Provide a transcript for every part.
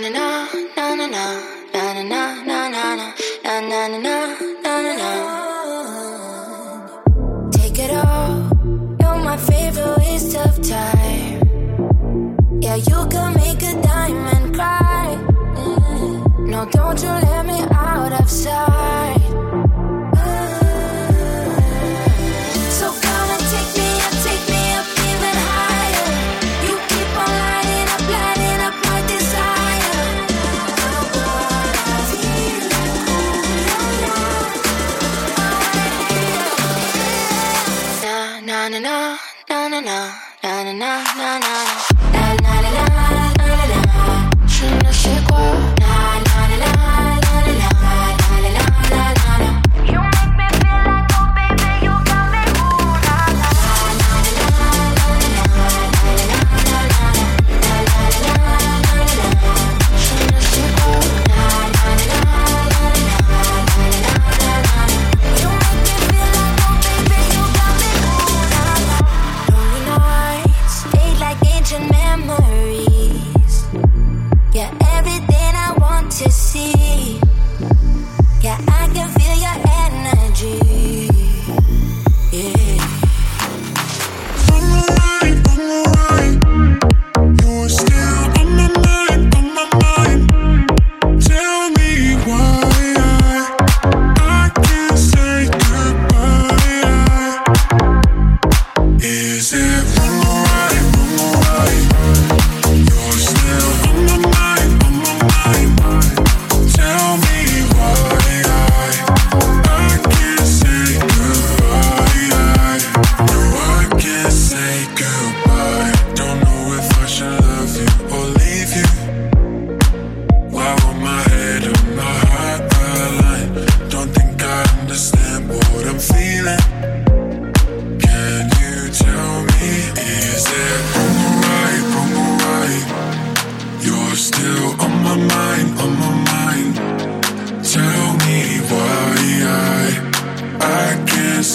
na na na na na. na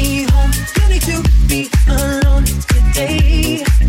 be home. You need to be alone today.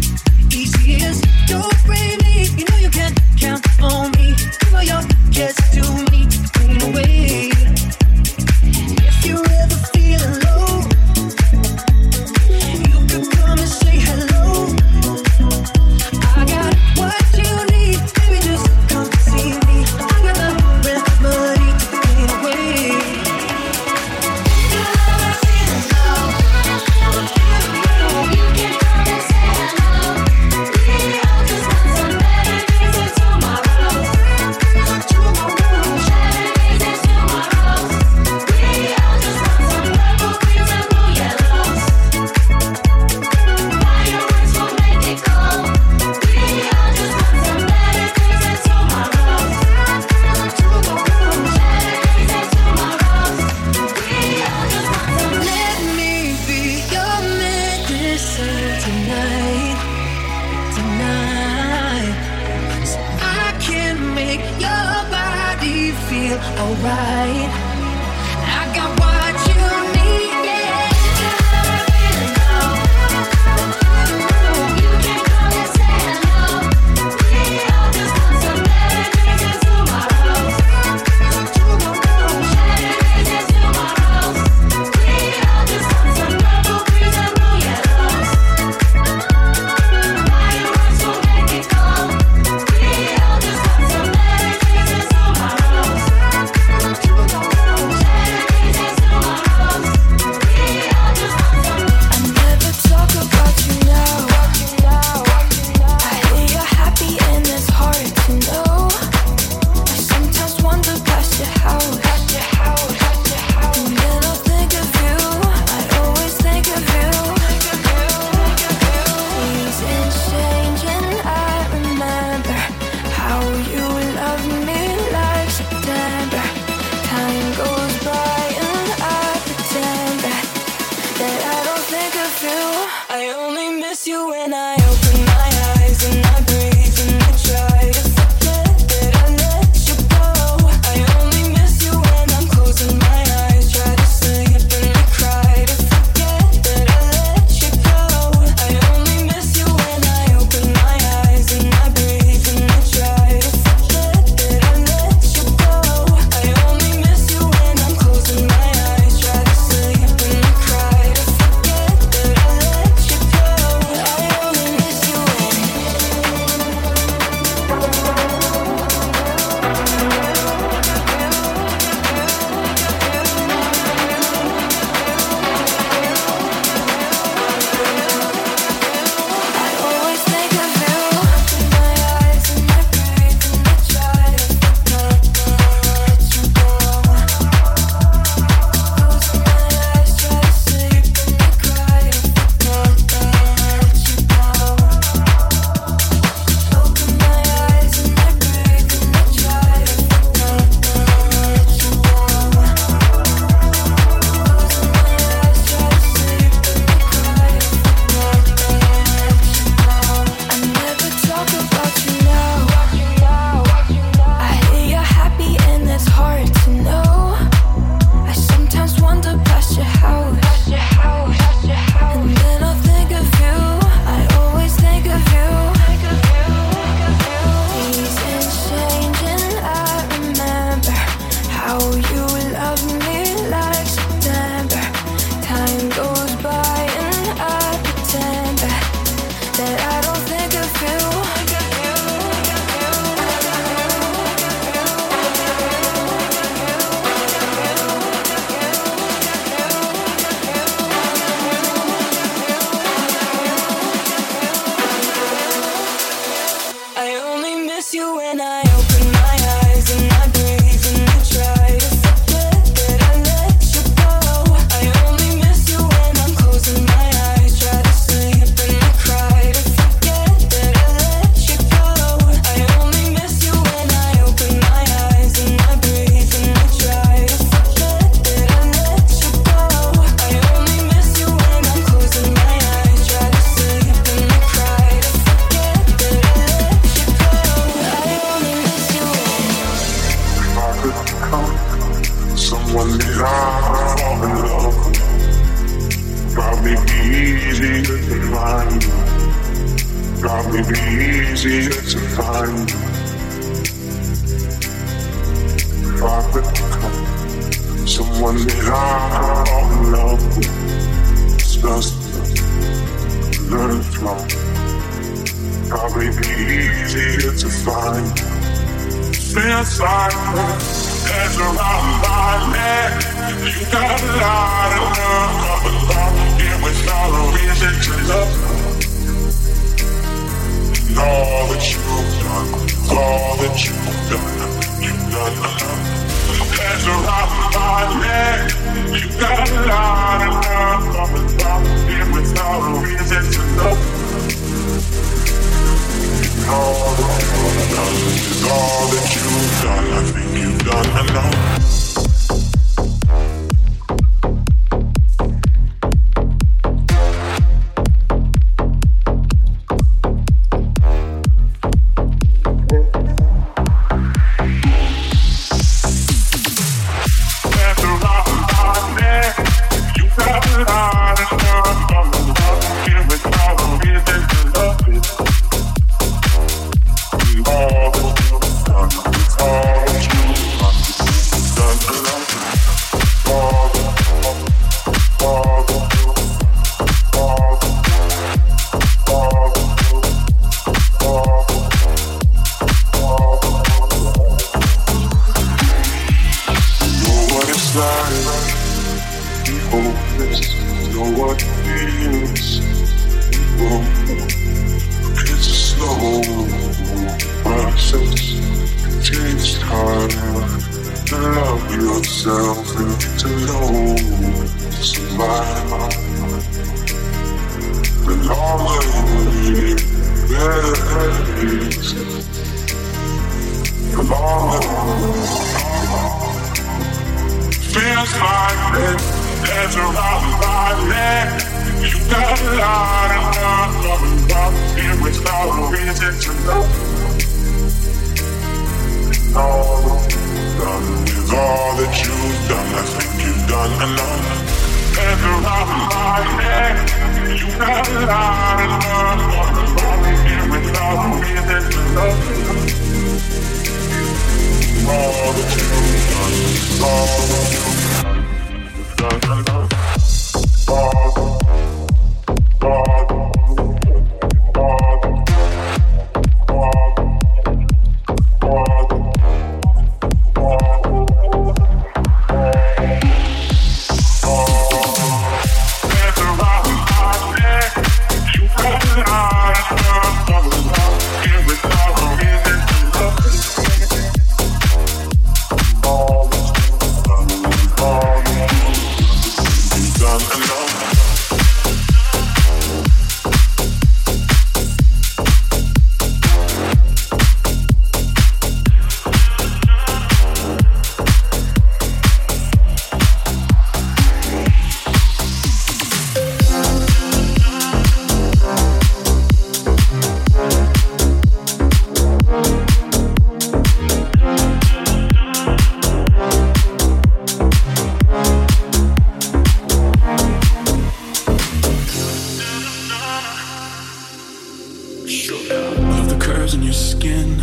Sugar. Love the curves in your skin.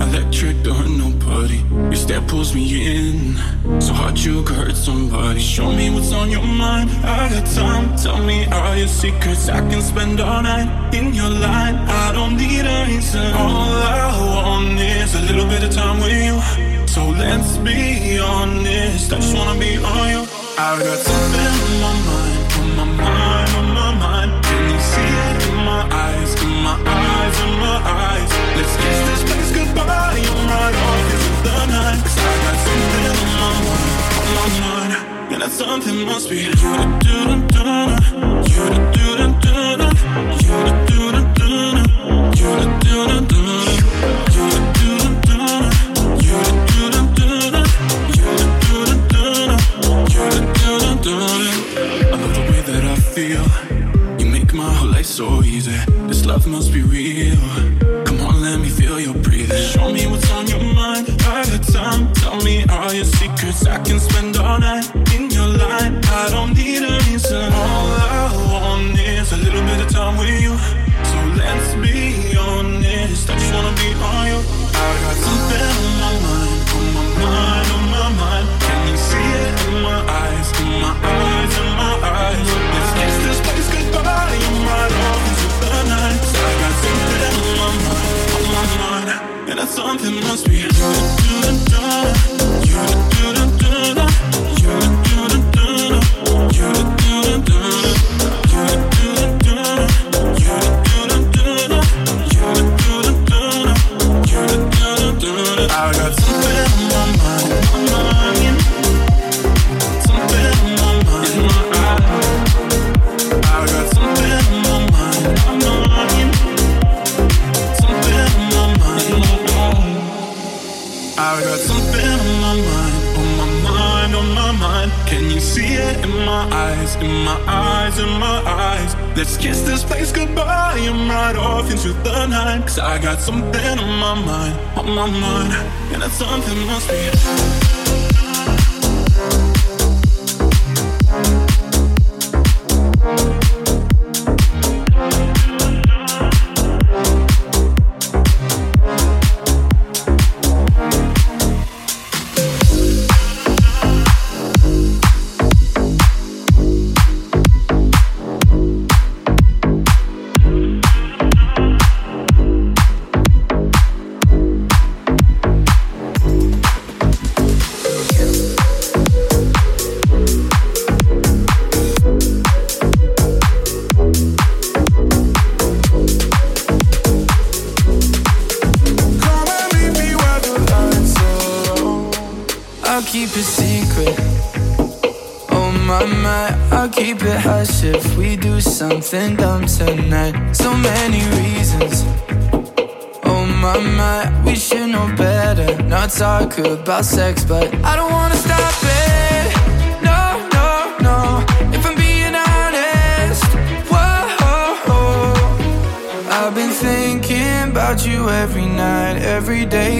Electric, don't nobody. Your step pulls me in. So hard you could hurt somebody. Show me what's on your mind. I got time. Tell me all your secrets. I can spend all night in your line. I don't need a reason. All I want is a little bit of time with you. So let's be honest. I just wanna be on you. I got something on my mind, on my mind. eyes. Let's kiss this place goodbye and ride off into the night. Cause I got something on my mind, on my mind. And that something must be Do-da-do-da-do-da Do-da-do-da-do-da Do-da-do-da-do-da Do-da-do-da-do-da I love the way that I feel. You make my whole life so easy love must be real. Come on, let me feel your breathing. Show me what's on your mind. By the time, tell me all your secrets. I can spend all night. something must be good. in my eyes, in my eyes. Let's kiss this place goodbye. and ride off into the night. Cause I got something on my mind, on my mind. And that something must be. Something dumb tonight. So many reasons. Oh my my, we should know better. Not talk about sex, but I don't wanna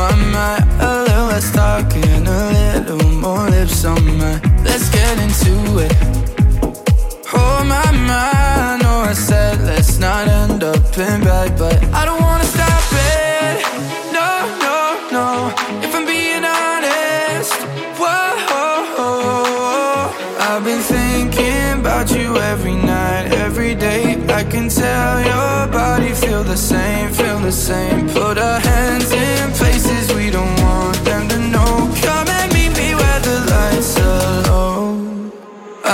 My my, a little less talking, a little more lips on my. Let's get into it. Oh my mind. I know I said let's not end up in bed, but I don't wanna stop it. No, no, no. If I'm being honest, whoa. I've been thinking about you every night, every day. I can tell your body feel the same, feel the same. Put our hands in places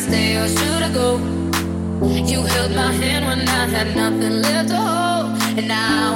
stay or should I go? You held my hand when I had nothing left to hold, and now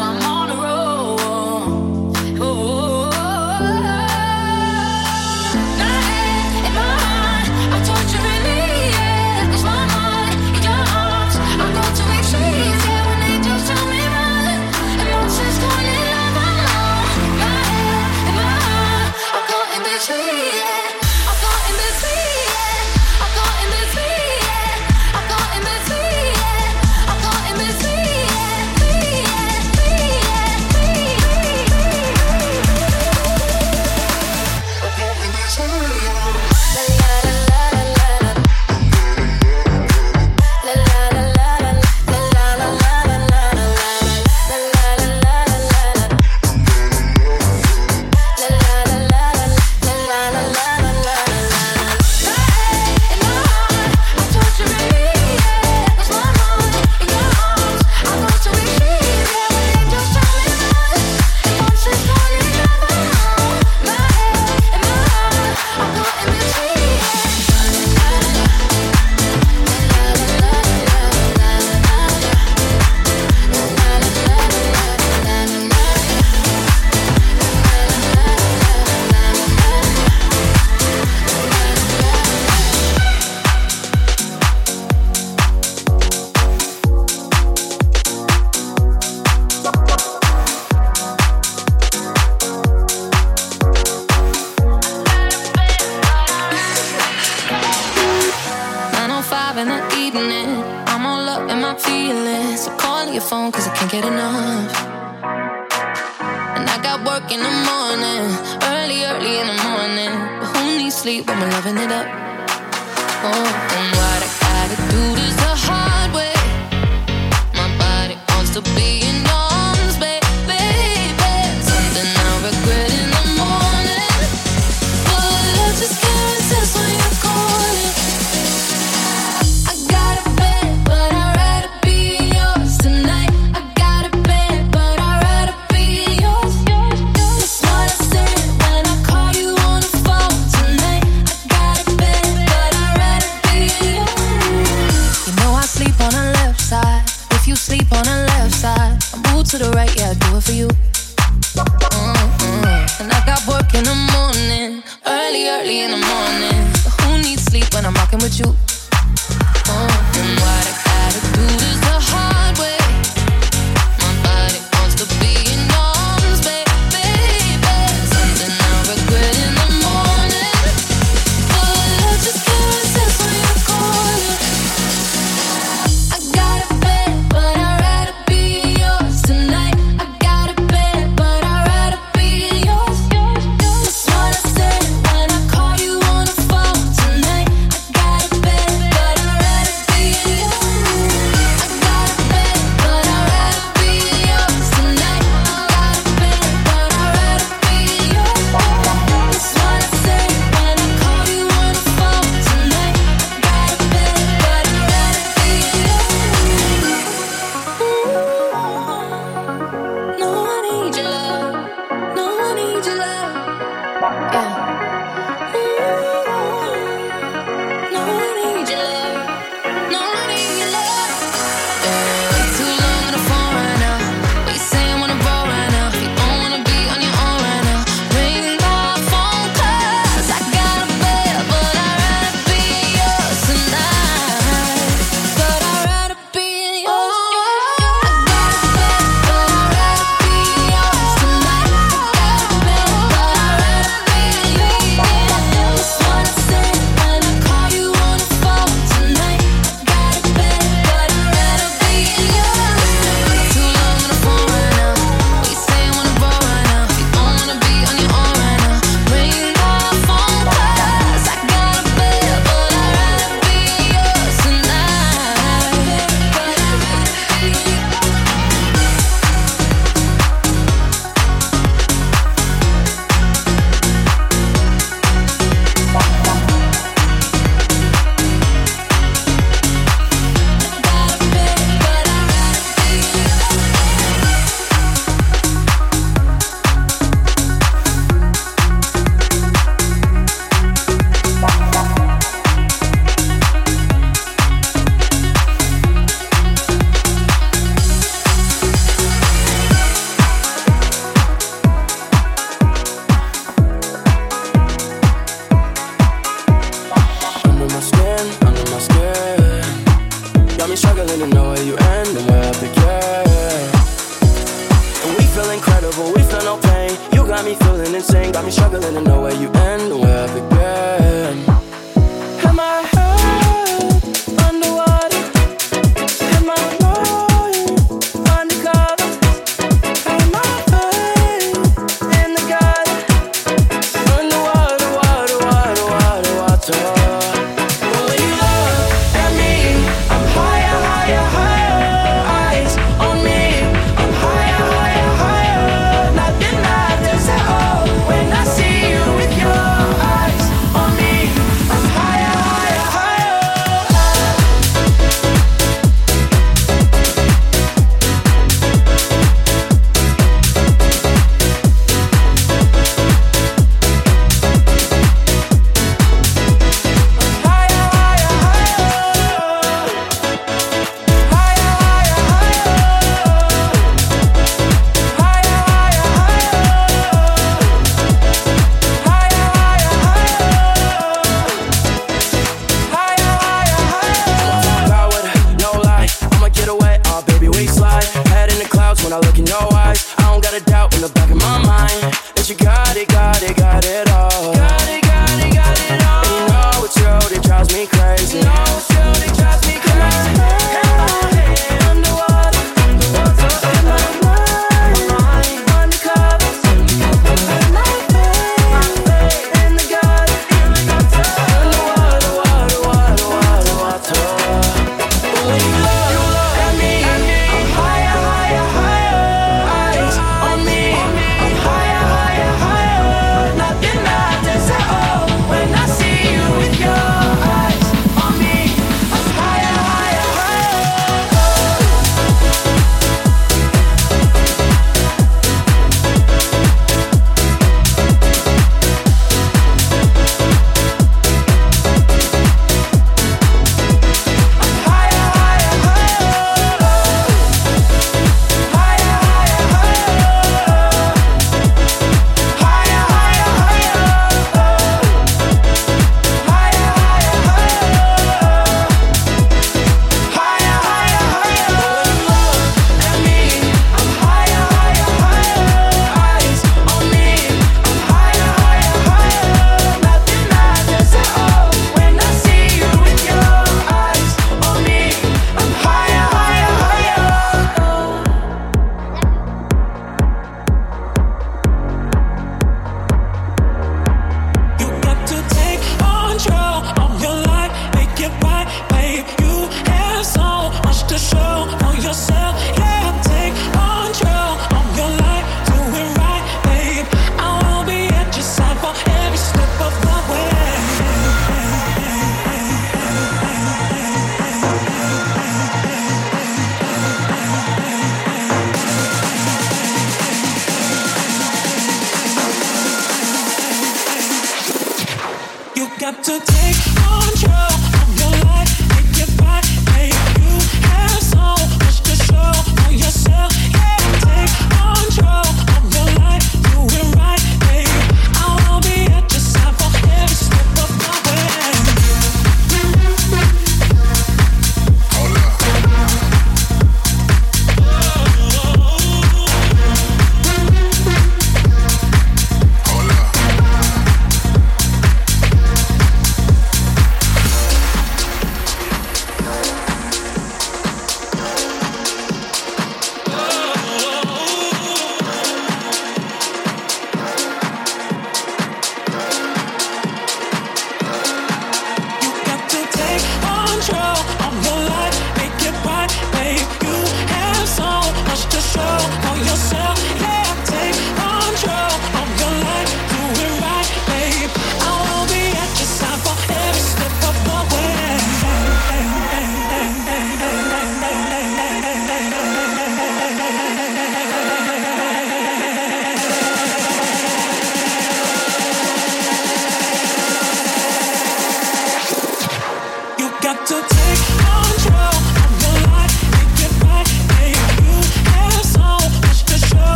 Oh, and what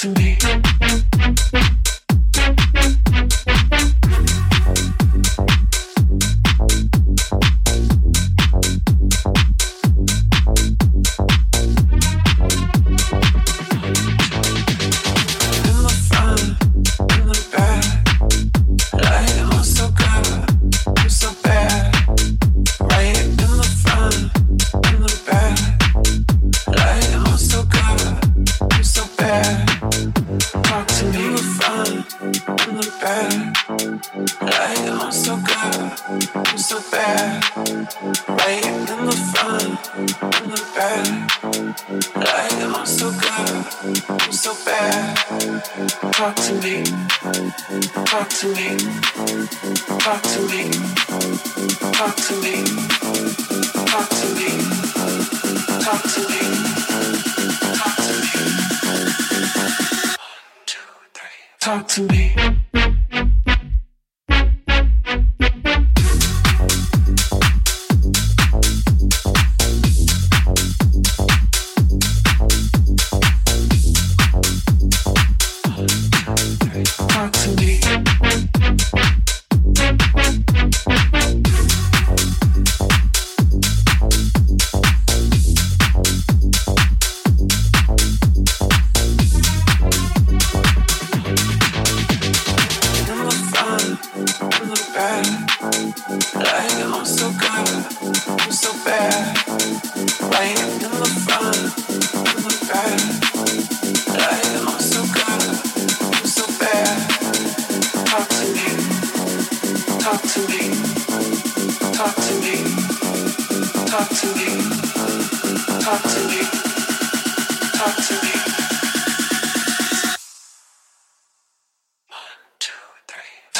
to be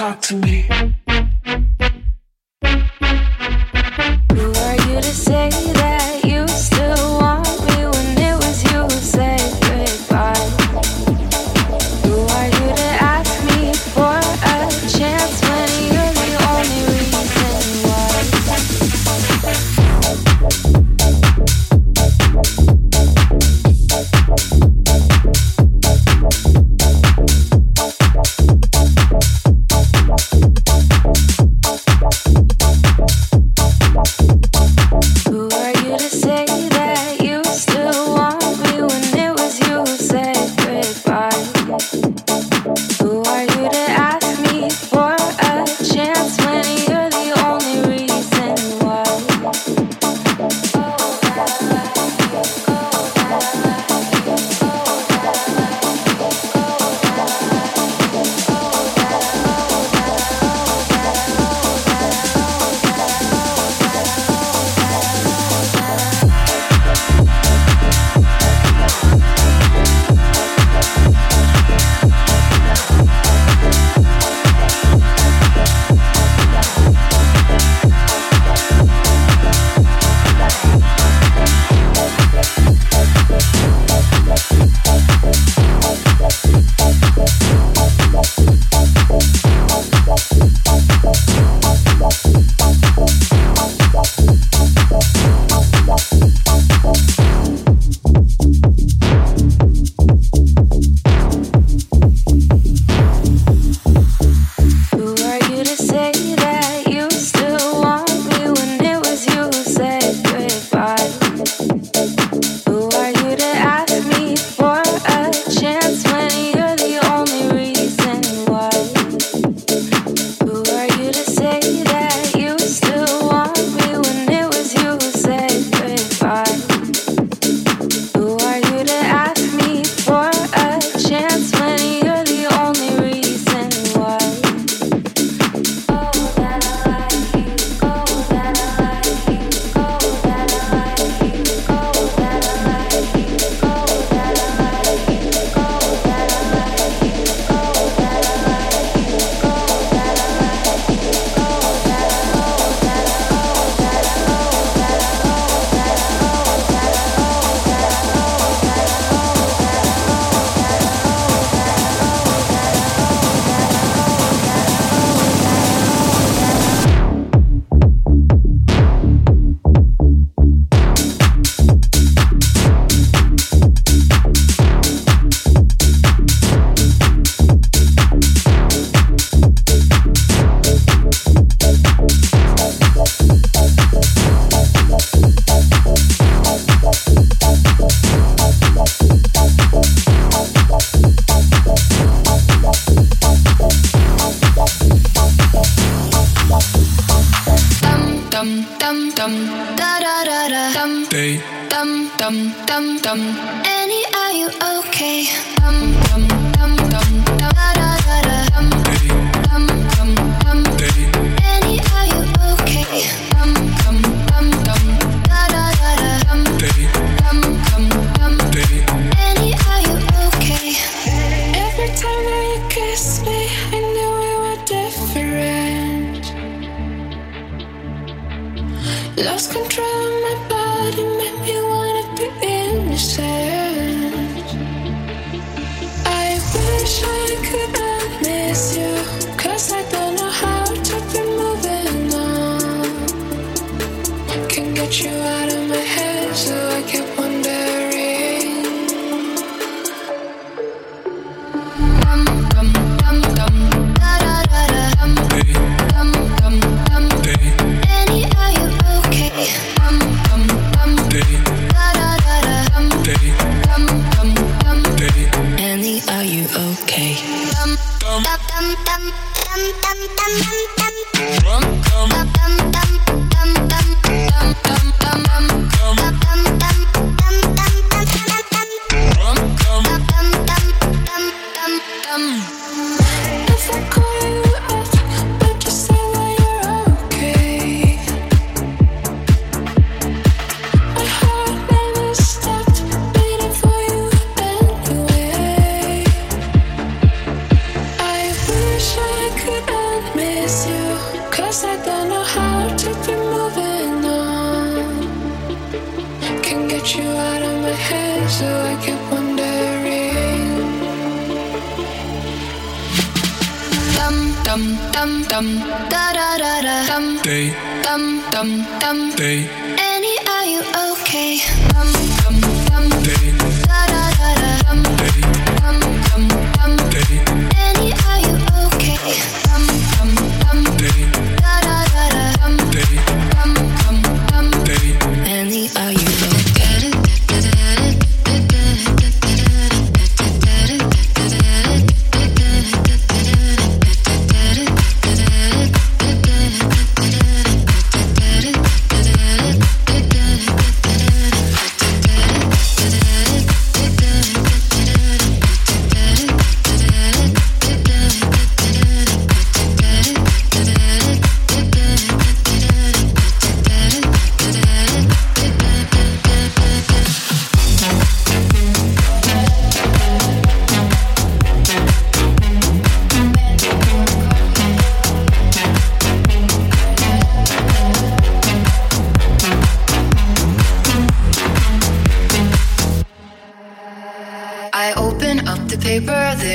talk to me.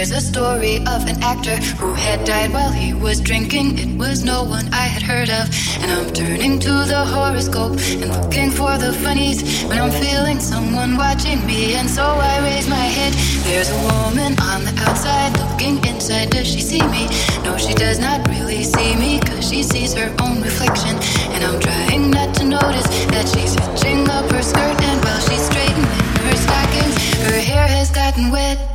There's a story of an actor who had died while he was drinking. It was no one I had heard of. And I'm turning to the horoscope and looking for the funnies when I'm feeling someone watching me. And so I raise my head. There's a woman on the outside looking inside. Does she see me? No, she does not really see me because she sees her own reflection. And I'm trying not to notice that she's hitching up her skirt. And while she's straightening her stockings, her hair has gotten wet.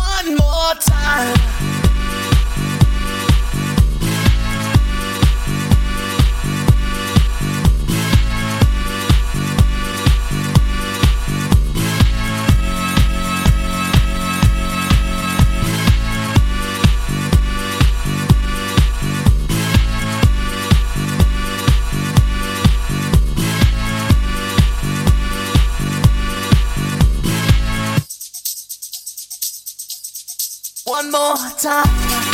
One more time. More time.